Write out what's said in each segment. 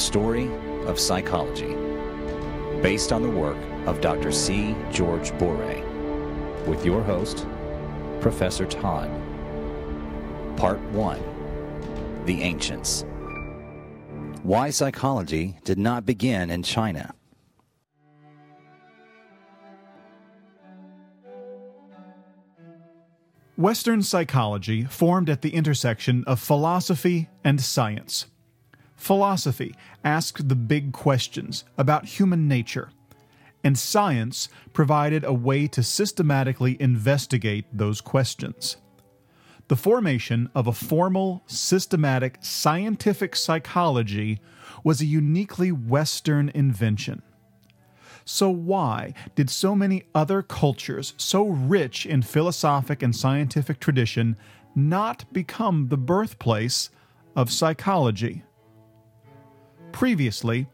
story of psychology, based on the work of Dr. C. George Boeree, with your host, Professor Todd. Part 1 The Ancients. Why psychology did not begin in China. Western psychology formed at the intersection of philosophy and science. Philosophy asked the big questions about human nature, and science provided a way to systematically investigate those questions. The formation of a formal, systematic, scientific psychology was a uniquely Western invention. So, why did so many other cultures, so rich in philosophic and scientific tradition, not become the birthplace of psychology? Previously,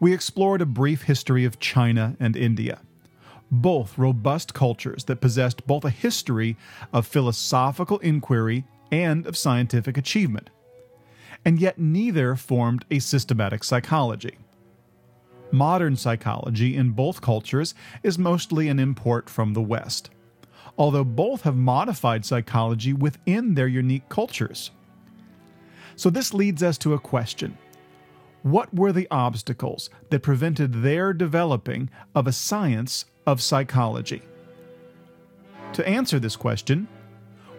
we explored a brief history of China and India, both robust cultures that possessed both a history of philosophical inquiry and of scientific achievement, and yet neither formed a systematic psychology. Modern psychology in both cultures is mostly an import from the West, although both have modified psychology within their unique cultures. So, this leads us to a question What were the obstacles that prevented their developing of a science of psychology? To answer this question,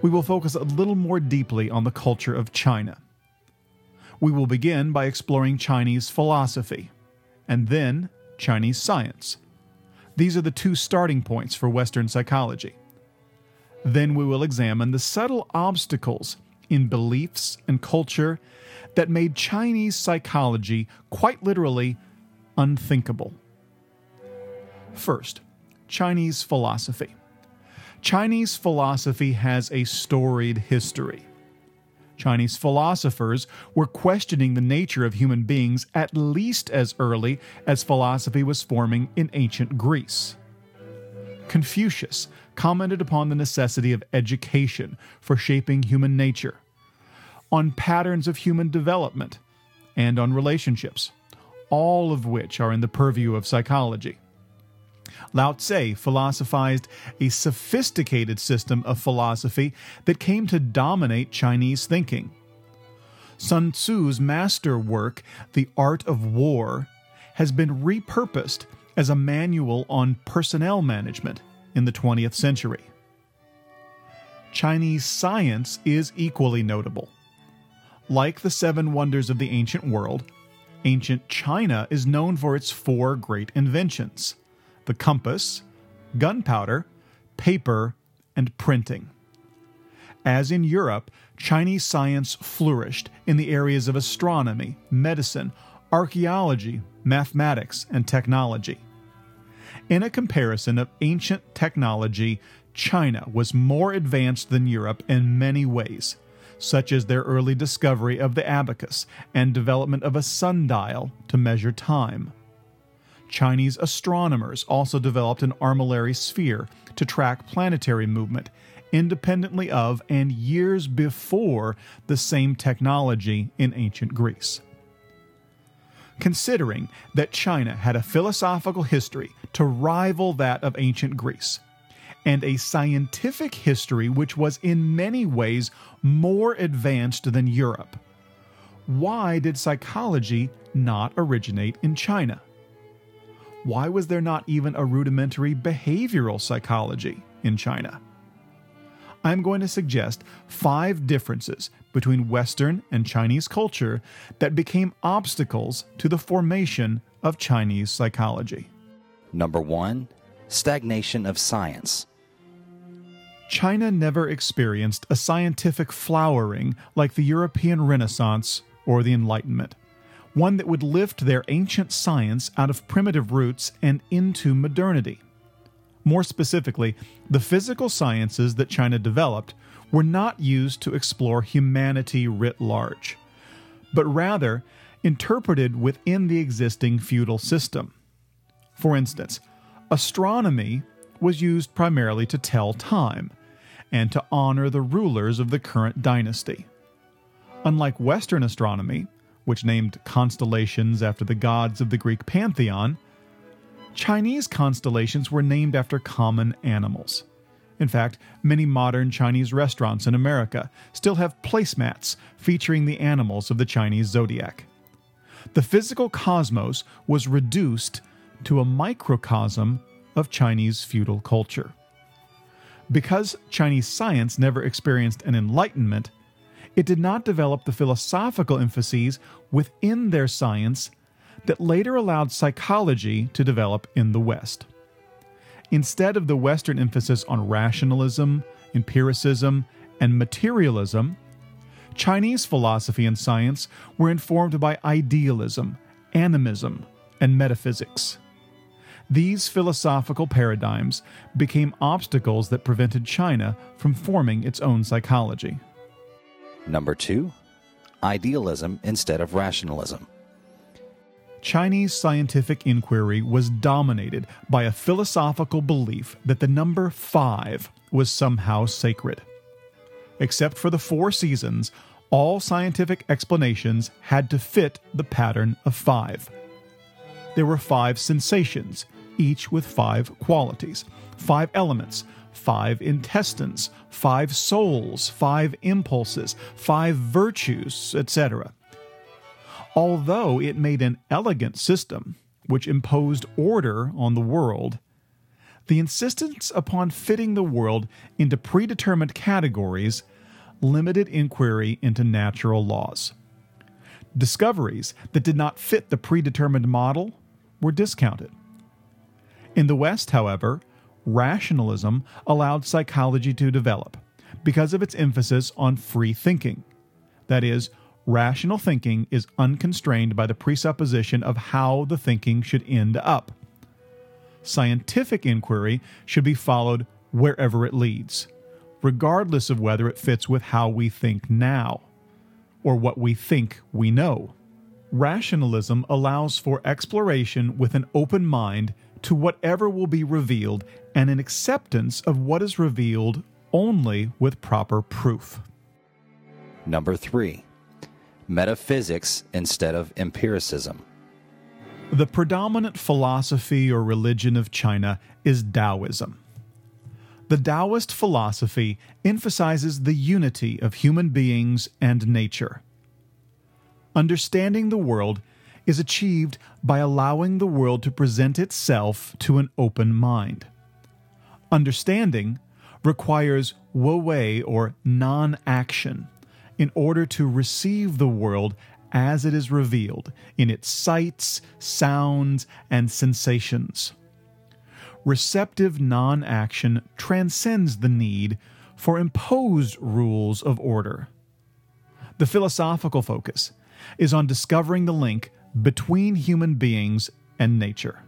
we will focus a little more deeply on the culture of China. We will begin by exploring Chinese philosophy and then Chinese science. These are the two starting points for Western psychology. Then we will examine the subtle obstacles in beliefs and culture that made Chinese psychology quite literally unthinkable. First, Chinese philosophy. Chinese philosophy has a storied history. Chinese philosophers were questioning the nature of human beings at least as early as philosophy was forming in ancient Greece. Confucius commented upon the necessity of education for shaping human nature, on patterns of human development, and on relationships, all of which are in the purview of psychology. Lao Tse philosophized a sophisticated system of philosophy that came to dominate Chinese thinking. Sun Tzu's master work, The Art of War, has been repurposed as a manual on personnel management in the 20th century. Chinese science is equally notable. Like the seven wonders of the ancient world, ancient China is known for its four great inventions the compass, gunpowder, paper, and printing. As in Europe, Chinese science flourished in the areas of astronomy, medicine, archaeology, mathematics, and technology. In a comparison of ancient technology, China was more advanced than Europe in many ways, such as their early discovery of the abacus and development of a sundial to measure time. Chinese astronomers also developed an armillary sphere to track planetary movement, independently of and years before the same technology in ancient Greece. Considering that China had a philosophical history to rival that of ancient Greece, and a scientific history which was in many ways more advanced than Europe, why did psychology not originate in China? why was there not even a rudimentary behavioral psychology in China? I'm going to suggest five differences between Western and Chinese culture that became obstacles to the formation of Chinese psychology. Number one, stagnation of science. China never experienced a scientific flowering like the European Renaissance or the Enlightenment one that would lift their ancient science out of primitive roots and into modernity. More specifically, the physical sciences that China developed were not used to explore humanity writ large, but rather interpreted within the existing feudal system. For instance, astronomy was used primarily to tell time and to honor the rulers of the current dynasty. Unlike Western astronomy, which named constellations after the gods of the Greek pantheon, Chinese constellations were named after common animals. In fact, many modern Chinese restaurants in America still have placemats featuring the animals of the Chinese zodiac. The physical cosmos was reduced to a microcosm of Chinese feudal culture. Because Chinese science never experienced an enlightenment, it did not develop the philosophical emphases within their science that later allowed psychology to develop in the West. Instead of the Western emphasis on rationalism, empiricism, and materialism, Chinese philosophy and science were informed by idealism, animism, and metaphysics. These philosophical paradigms became obstacles that prevented China from forming its own psychology. Number two, idealism instead of rationalism. Chinese scientific inquiry was dominated by a philosophical belief that the number five was somehow sacred. Except for the four seasons, all scientific explanations had to fit the pattern of five. There were five sensations, each with five qualities, five elements, five intestines, five souls, five impulses, five virtues, etc. Although it made an elegant system which imposed order on the world, the insistence upon fitting the world into predetermined categories limited inquiry into natural laws. Discoveries that did not fit the predetermined model were discounted. In the West, however, rationalism allowed psychology to develop because of its emphasis on free thinking. That is, rational thinking is unconstrained by the presupposition of how the thinking should end up. Scientific inquiry should be followed wherever it leads, regardless of whether it fits with how we think now or what we think we know. Rationalism allows for exploration with an open mind to whatever will be revealed and an acceptance of what is revealed only with proper proof. Number three, metaphysics instead of empiricism. The predominant philosophy or religion of China is Taoism. The Taoist philosophy emphasizes the unity of human beings and nature. Understanding the world is achieved by allowing the world to present itself to an open mind. Understanding requires wu wei or non action in order to receive the world as it is revealed in its sights, sounds, and sensations. Receptive non action transcends the need for imposed rules of order. The philosophical focus is on discovering the link between human beings and nature.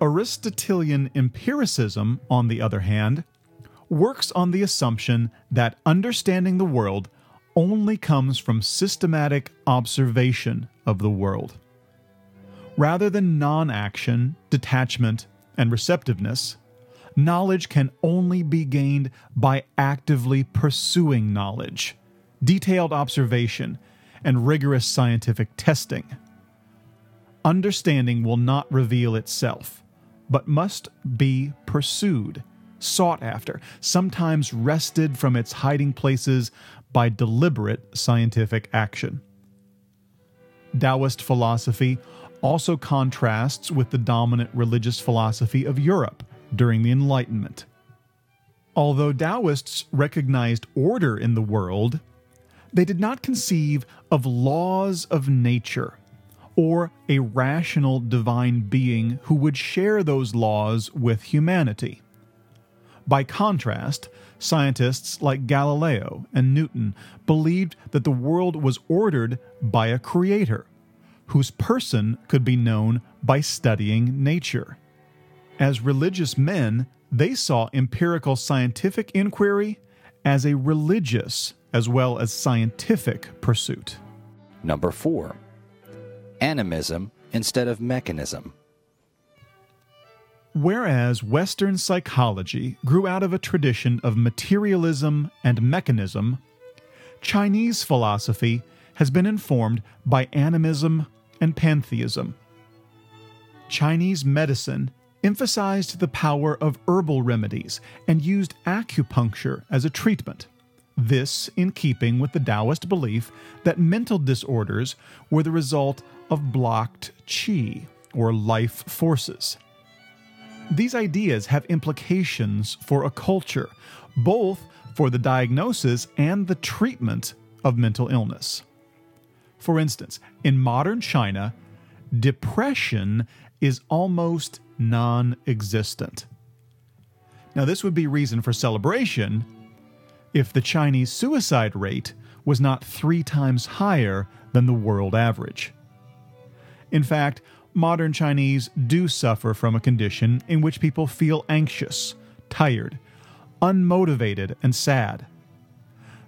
Aristotelian empiricism, on the other hand, works on the assumption that understanding the world only comes from systematic observation of the world. Rather than non action, detachment, and receptiveness, knowledge can only be gained by actively pursuing knowledge, detailed observation, and rigorous scientific testing. Understanding will not reveal itself, but must be pursued, sought after, sometimes wrested from its hiding places by deliberate scientific action. Taoist philosophy also contrasts with the dominant religious philosophy of Europe during the Enlightenment. Although Taoists recognized order in the world, they did not conceive of laws of nature or a rational divine being who would share those laws with humanity. By contrast, scientists like Galileo and Newton believed that the world was ordered by a creator, whose person could be known by studying nature. As religious men, they saw empirical scientific inquiry as a religious as well as scientific pursuit. Number four, animism instead of mechanism. Whereas Western psychology grew out of a tradition of materialism and mechanism, Chinese philosophy has been informed by animism and pantheism. Chinese medicine emphasized the power of herbal remedies and used acupuncture as a treatment. This in keeping with the Taoist belief that mental disorders were the result of blocked qi, or life forces. These ideas have implications for a culture, both for the diagnosis and the treatment of mental illness. For instance, in modern China, depression is almost non existent. Now, this would be reason for celebration if the Chinese suicide rate was not three times higher than the world average. In fact, modern Chinese do suffer from a condition in which people feel anxious, tired, unmotivated, and sad.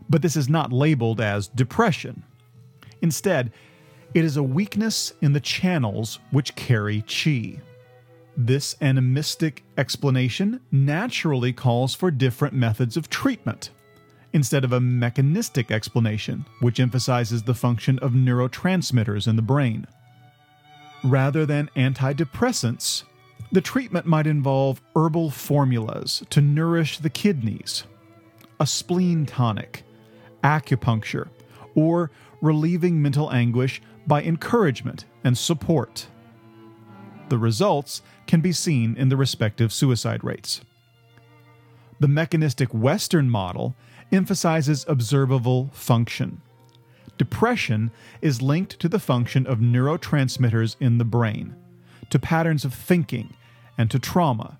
But this is not labeled as depression. Instead, it is a weakness in the channels which carry qi. This animistic explanation naturally calls for different methods of treatment, instead of a mechanistic explanation, which emphasizes the function of neurotransmitters in the brain. Rather than antidepressants, the treatment might involve herbal formulas to nourish the kidneys, a spleen tonic, acupuncture, or relieving mental anguish by encouragement and support. The results can be seen in the respective suicide rates. The mechanistic Western model emphasizes observable function. Depression is linked to the function of neurotransmitters in the brain, to patterns of thinking, and to trauma.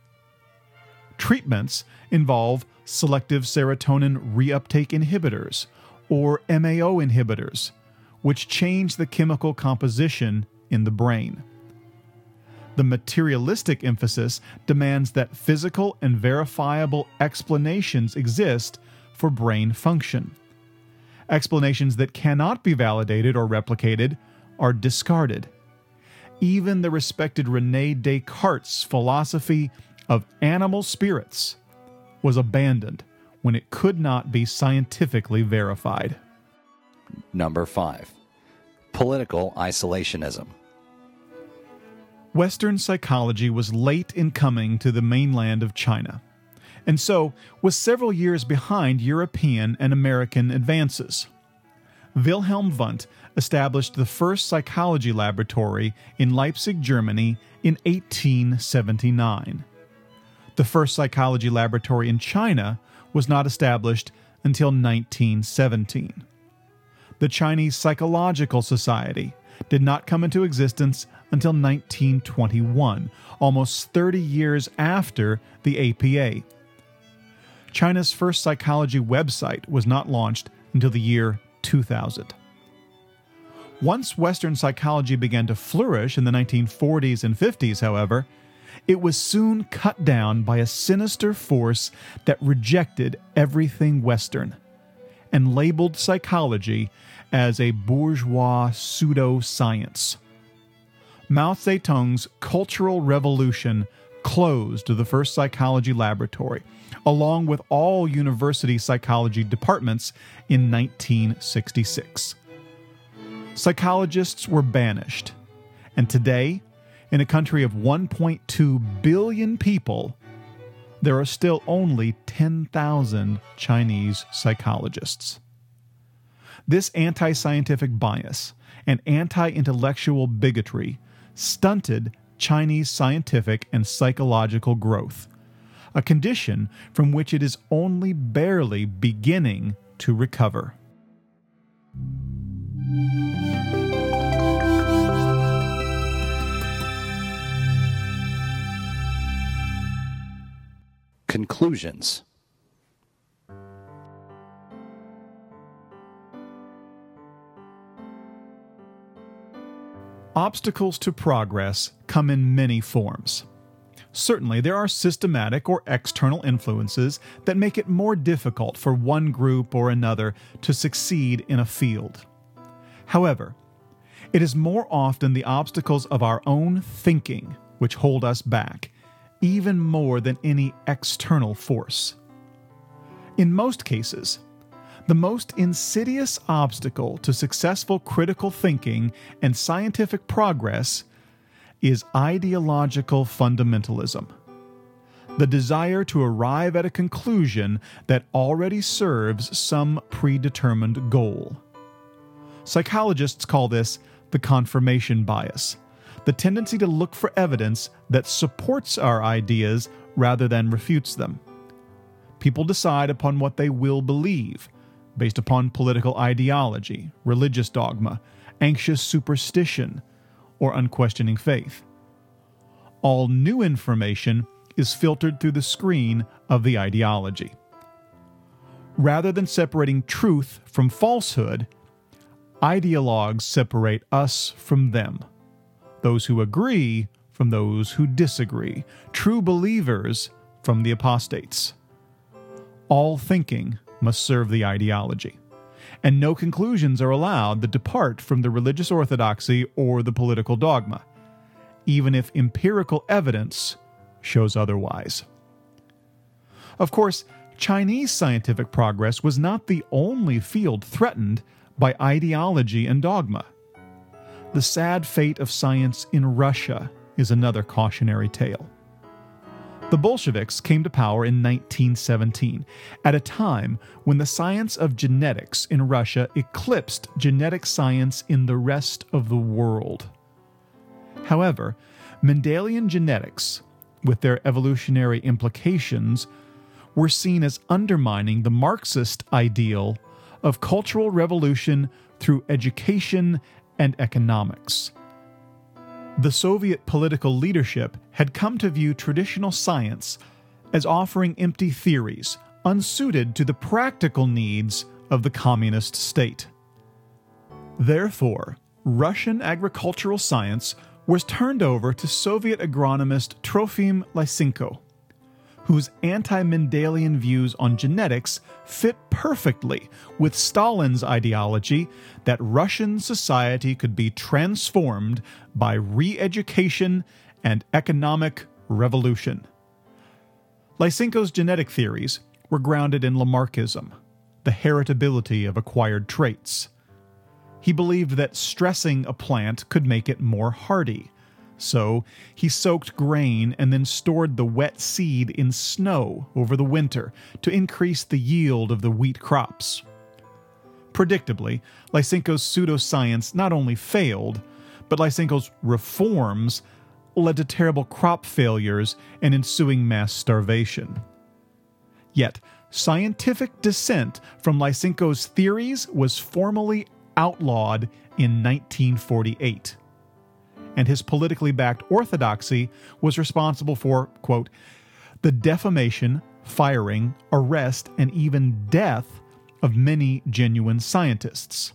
Treatments involve selective serotonin reuptake inhibitors, or MAO inhibitors, which change the chemical composition in the brain. The materialistic emphasis demands that physical and verifiable explanations exist for brain function. Explanations that cannot be validated or replicated are discarded. Even the respected Rene Descartes' philosophy of animal spirits was abandoned when it could not be scientifically verified. Number 5. Political isolationism. Western psychology was late in coming to the mainland of China, and so was several years behind European and American advances. Wilhelm Wundt established the first psychology laboratory in Leipzig, Germany in 1879. The first psychology laboratory in China was not established until 1917. The Chinese Psychological Society did not come into existence until 1921, almost 30 years after the APA. China's first psychology website was not launched until the year 2000. Once Western psychology began to flourish in the 1940s and 50s, however, it was soon cut down by a sinister force that rejected everything Western and labeled psychology as a bourgeois pseudoscience. Mao Zedong's Cultural Revolution closed the first psychology laboratory, along with all university psychology departments, in 1966. Psychologists were banished, and today, in a country of 1.2 billion people, there are still only 10,000 Chinese psychologists. This anti scientific bias and anti intellectual bigotry stunted Chinese scientific and psychological growth, a condition from which it is only barely beginning to recover. Conclusions Obstacles to progress come in many forms. Certainly, there are systematic or external influences that make it more difficult for one group or another to succeed in a field. However, it is more often the obstacles of our own thinking which hold us back, even more than any external force. In most cases, The most insidious obstacle to successful critical thinking and scientific progress is ideological fundamentalism. The desire to arrive at a conclusion that already serves some predetermined goal. Psychologists call this the confirmation bias, the tendency to look for evidence that supports our ideas rather than refutes them. People decide upon what they will believe, based upon political ideology, religious dogma, anxious superstition, or unquestioning faith. All new information is filtered through the screen of the ideology. Rather than separating truth from falsehood, ideologues separate us from them, those who agree from those who disagree, true believers from the apostates. All thinking must serve the ideology, and no conclusions are allowed that depart from the religious orthodoxy or the political dogma, even if empirical evidence shows otherwise. Of course, Chinese scientific progress was not the only field threatened by ideology and dogma. The sad fate of science in Russia is another cautionary tale. The Bolsheviks came to power in 1917, at a time when the science of genetics in Russia eclipsed genetic science in the rest of the world. However, Mendelian genetics, with their evolutionary implications, were seen as undermining the Marxist ideal of cultural revolution through education and economics. The Soviet political leadership had come to view traditional science as offering empty theories, unsuited to the practical needs of the communist state. Therefore, Russian agricultural science was turned over to Soviet agronomist Trofim Lysenko, whose anti Mendelian views on genetics fit perfectly with Stalin's ideology that Russian society could be transformed by re education and economic revolution. Lysenko's genetic theories were grounded in Lamarckism, the heritability of acquired traits. He believed that stressing a plant could make it more hardy. So, he soaked grain and then stored the wet seed in snow over the winter to increase the yield of the wheat crops. Predictably, Lysenko's pseudoscience not only failed, but Lysenko's reforms led to terrible crop failures and ensuing mass starvation. Yet, scientific dissent from Lysenko's theories was formally outlawed in 1948. And his politically backed orthodoxy was responsible for, quote, the defamation, firing, arrest, and even death of many genuine scientists,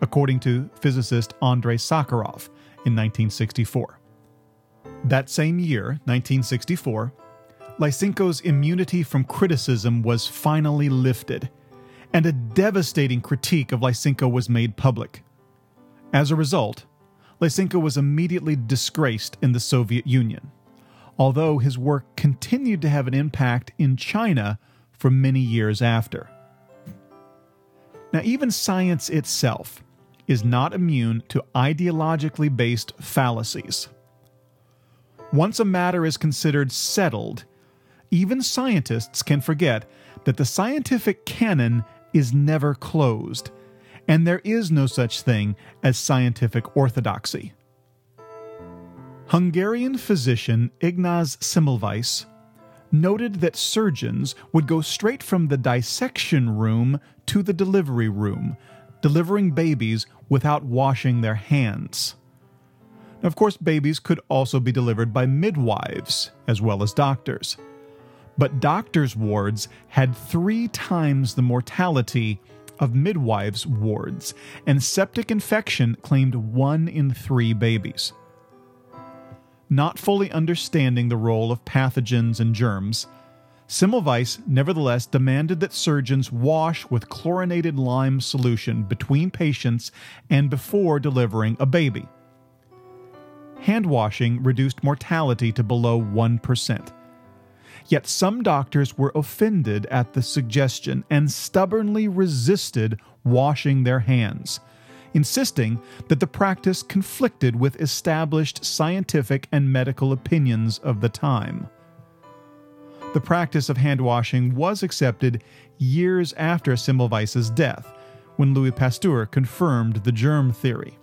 according to physicist Andrei Sakharov in 1964. That same year, 1964, Lysenko's immunity from criticism was finally lifted and a devastating critique of Lysenko was made public. As a result, Lysenko was immediately disgraced in the Soviet Union, although his work continued to have an impact in China for many years after. Now, even science itself is not immune to ideologically based fallacies. Once a matter is considered settled, even scientists can forget that the scientific canon is never closed, and there is no such thing as scientific orthodoxy. Hungarian physician Ignaz Semmelweis noted that surgeons would go straight from the dissection room to the delivery room, delivering babies without washing their hands. Now, of course, babies could also be delivered by midwives as well as doctors but doctors' wards had three times the mortality of midwives' wards, and septic infection claimed one in three babies. Not fully understanding the role of pathogens and germs, Semmelweis nevertheless demanded that surgeons wash with chlorinated lime solution between patients and before delivering a baby. Hand washing reduced mortality to below 1%. Yet some doctors were offended at the suggestion and stubbornly resisted washing their hands, insisting that the practice conflicted with established scientific and medical opinions of the time. The practice of hand washing was accepted years after Semmelweis's death, when Louis Pasteur confirmed the germ theory.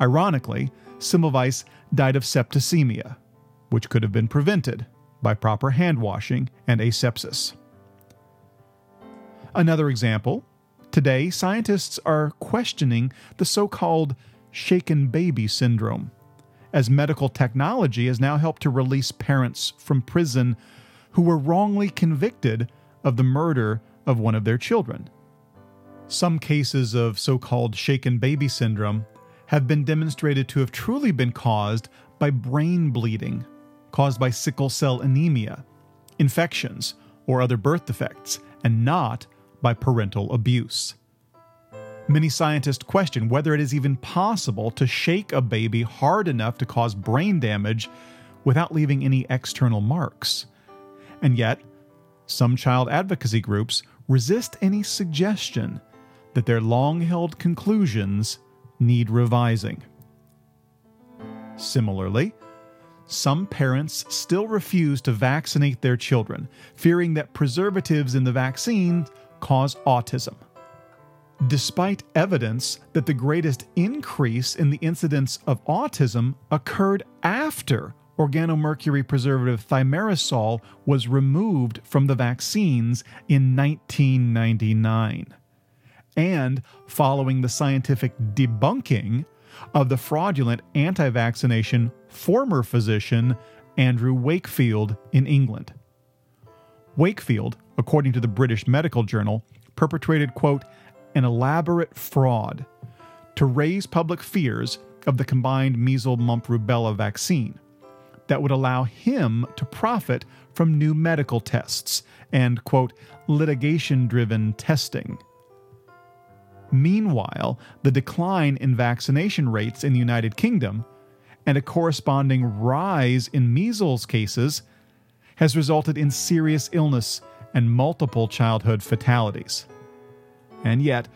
Ironically, Semmelweis died of septicemia, which could have been prevented by proper hand washing and asepsis. Another example today, scientists are questioning the so called shaken baby syndrome, as medical technology has now helped to release parents from prison who were wrongly convicted of the murder of one of their children. Some cases of so called shaken baby syndrome have been demonstrated to have truly been caused by brain bleeding caused by sickle cell anemia, infections, or other birth defects, and not by parental abuse. Many scientists question whether it is even possible to shake a baby hard enough to cause brain damage without leaving any external marks. And yet, some child advocacy groups resist any suggestion that their long held conclusions need revising. Similarly, some parents still refuse to vaccinate their children, fearing that preservatives in the vaccine cause autism. Despite evidence that the greatest increase in the incidence of autism occurred after organomercury preservative thimerosal was removed from the vaccines in 1999. And following the scientific debunking of the fraudulent anti vaccination former physician Andrew Wakefield in England. Wakefield, according to the British Medical Journal, perpetrated, quote, an elaborate fraud to raise public fears of the combined measles mumps rubella vaccine that would allow him to profit from new medical tests and, quote, litigation driven testing. Meanwhile, the decline in vaccination rates in the United Kingdom and a corresponding rise in measles cases has resulted in serious illness and multiple childhood fatalities. And yet,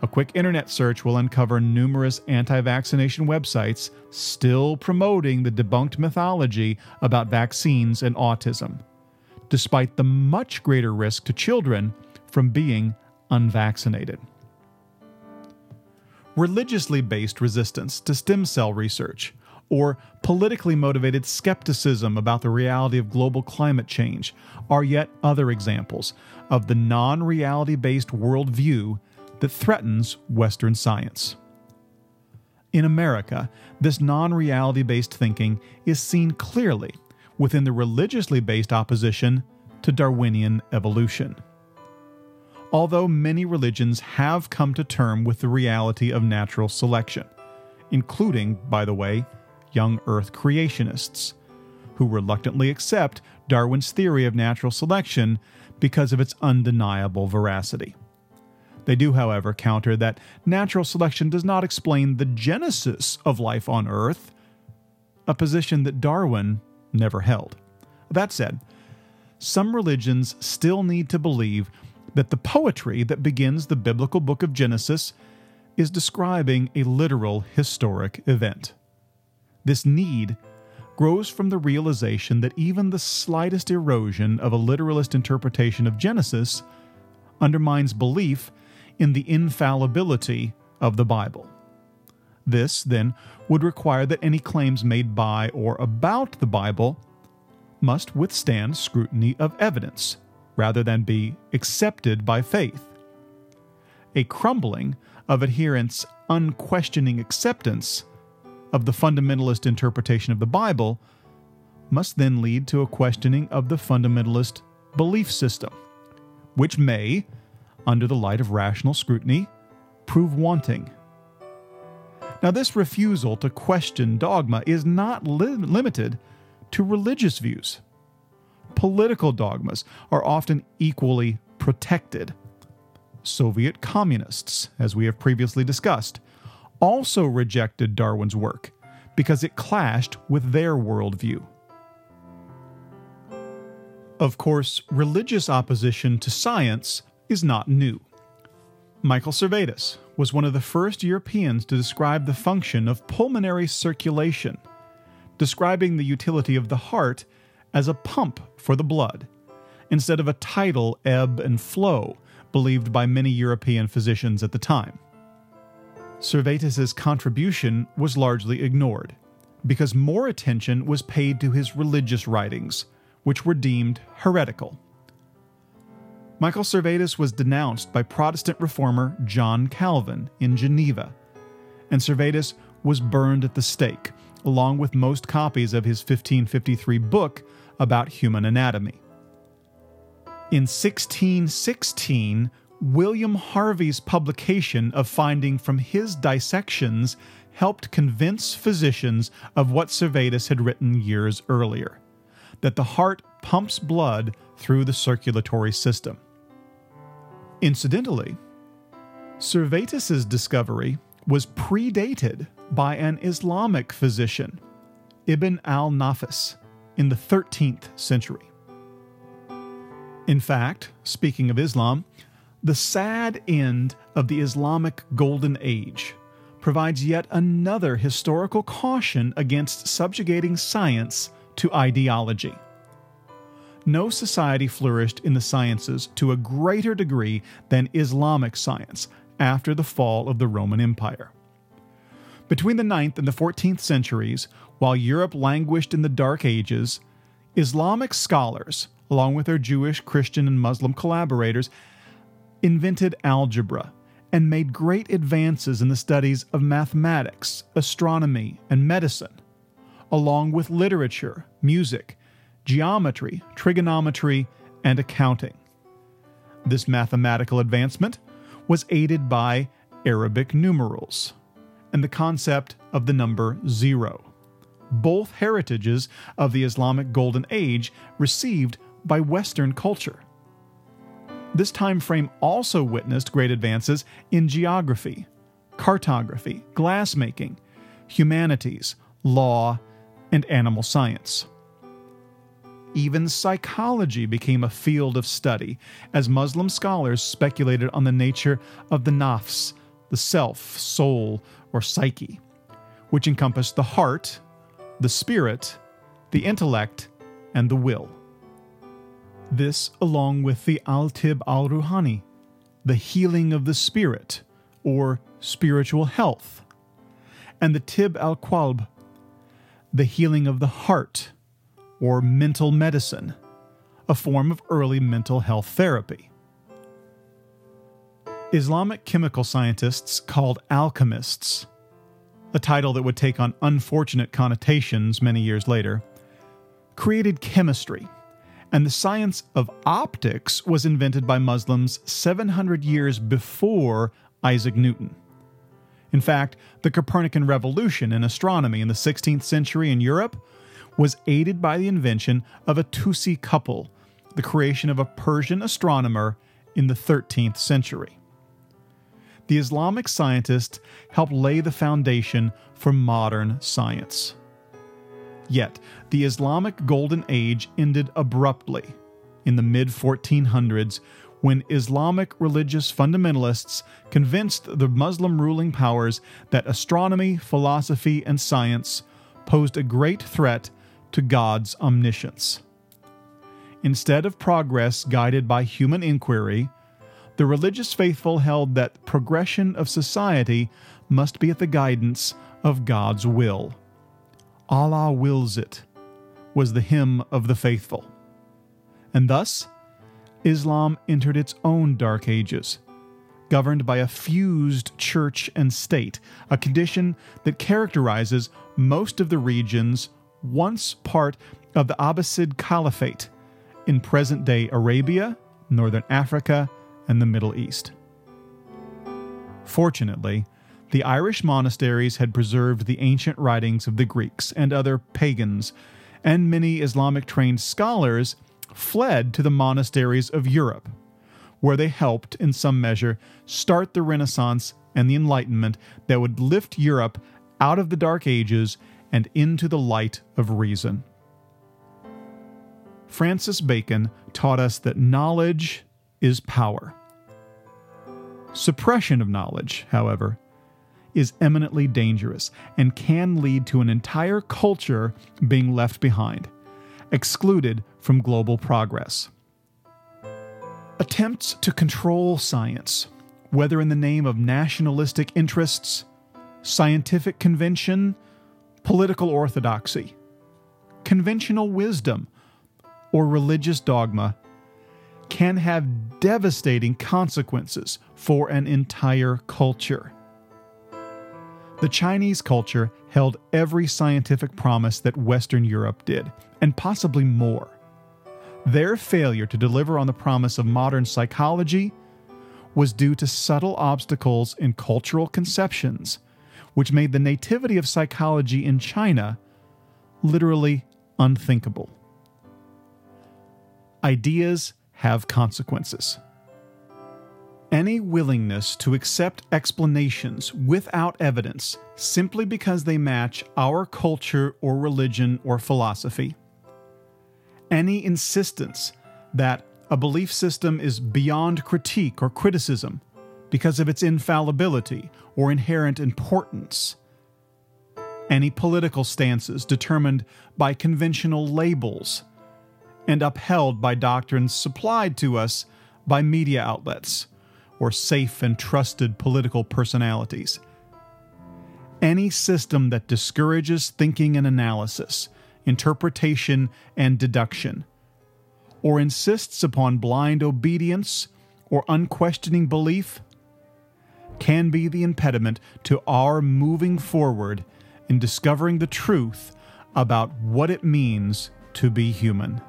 a quick internet search will uncover numerous anti vaccination websites still promoting the debunked mythology about vaccines and autism, despite the much greater risk to children from being unvaccinated. Religiously based resistance to stem cell research or politically motivated skepticism about the reality of global climate change are yet other examples of the non reality based worldview that threatens Western science. In America, this non reality based thinking is seen clearly within the religiously based opposition to Darwinian evolution. Although many religions have come to term with the reality of natural selection, including, by the way, young Earth creationists, who reluctantly accept Darwin's theory of natural selection because of its undeniable veracity. They do, however, counter that natural selection does not explain the genesis of life on Earth, a position that Darwin never held. That said, some religions still need to believe that the poetry that begins the biblical book of Genesis is describing a literal historic event. This need grows from the realization that even the slightest erosion of a literalist interpretation of Genesis undermines belief in the infallibility of the Bible. This, then, would require that any claims made by or about the Bible must withstand scrutiny of evidence rather than be accepted by faith. A crumbling of adherents' unquestioning acceptance of the fundamentalist interpretation of the Bible must then lead to a questioning of the fundamentalist belief system, which may, under the light of rational scrutiny, prove wanting. Now, this refusal to question dogma is not li- limited to religious views. Political dogmas are often equally protected. Soviet communists, as we have previously discussed, also rejected Darwin's work because it clashed with their worldview. Of course, religious opposition to science is not new. Michael Servetus was one of the first Europeans to describe the function of pulmonary circulation, describing the utility of the heart as a pump for the blood, instead of a tidal ebb and flow believed by many European physicians at the time. Servetus's contribution was largely ignored, because more attention was paid to his religious writings, which were deemed heretical. Michael Servetus was denounced by Protestant reformer John Calvin in Geneva, and Servetus was burned at the stake, along with most copies of his 1553 book about human anatomy. In 1616, William Harvey's publication of finding from his dissections helped convince physicians of what Servetus had written years earlier that the heart pumps blood through the circulatory system. Incidentally, Servetus's discovery was predated by an Islamic physician, Ibn al-Nafis, in the 13th century. In fact, speaking of Islam, the sad end of the Islamic Golden Age provides yet another historical caution against subjugating science to ideology no society flourished in the sciences to a greater degree than Islamic science after the fall of the Roman Empire. Between the 9th and the 14th centuries, while Europe languished in the Dark Ages, Islamic scholars, along with their Jewish, Christian, and Muslim collaborators, invented algebra and made great advances in the studies of mathematics, astronomy, and medicine, along with literature, music, geometry, trigonometry, and accounting. This mathematical advancement was aided by Arabic numerals and the concept of the number zero, both heritages of the Islamic Golden Age received by Western culture. This time frame also witnessed great advances in geography, cartography, glassmaking, humanities, law, and animal science. Even psychology became a field of study as Muslim scholars speculated on the nature of the nafs, the self, soul, or psyche, which encompassed the heart, the spirit, the intellect, and the will. This, along with the Al Tib al Ruhani, the healing of the spirit, or spiritual health, and the Tib al Qalb, the healing of the heart or mental medicine, a form of early mental health therapy. Islamic chemical scientists called alchemists, a title that would take on unfortunate connotations many years later, created chemistry, and the science of optics was invented by Muslims 700 years before Isaac Newton. In fact, the Copernican revolution in astronomy in the 16th century in Europe was aided by the invention of a Tusi couple, the creation of a Persian astronomer in the 13th century. The Islamic scientists helped lay the foundation for modern science. Yet, the Islamic Golden Age ended abruptly in the mid 1400s when Islamic religious fundamentalists convinced the Muslim ruling powers that astronomy, philosophy, and science posed a great threat to God's omniscience. Instead of progress guided by human inquiry, the religious faithful held that progression of society must be at the guidance of God's will. Allah wills it, was the hymn of the faithful. And thus, Islam entered its own dark ages, governed by a fused church and state, a condition that characterizes most of the regions once part of the Abbasid Caliphate in present day Arabia, Northern Africa, and the Middle East. Fortunately, the Irish monasteries had preserved the ancient writings of the Greeks and other pagans, and many Islamic trained scholars fled to the monasteries of Europe, where they helped, in some measure, start the Renaissance and the Enlightenment that would lift Europe out of the Dark Ages and into the light of reason. Francis Bacon taught us that knowledge is power. Suppression of knowledge, however, is eminently dangerous and can lead to an entire culture being left behind, excluded from global progress. Attempts to control science, whether in the name of nationalistic interests, scientific convention, political orthodoxy, conventional wisdom, or religious dogma, can have devastating consequences for an entire culture. The Chinese culture held every scientific promise that Western Europe did, and possibly more. Their failure to deliver on the promise of modern psychology was due to subtle obstacles in cultural conceptions, which made the nativity of psychology in China literally unthinkable. Ideas have consequences. Any willingness to accept explanations without evidence simply because they match our culture or religion or philosophy. Any insistence that a belief system is beyond critique or criticism because of its infallibility or inherent importance. Any political stances determined by conventional labels and upheld by doctrines supplied to us by media outlets or safe and trusted political personalities. Any system that discourages thinking and analysis, interpretation and deduction, or insists upon blind obedience or unquestioning belief can be the impediment to our moving forward in discovering the truth about what it means to be human.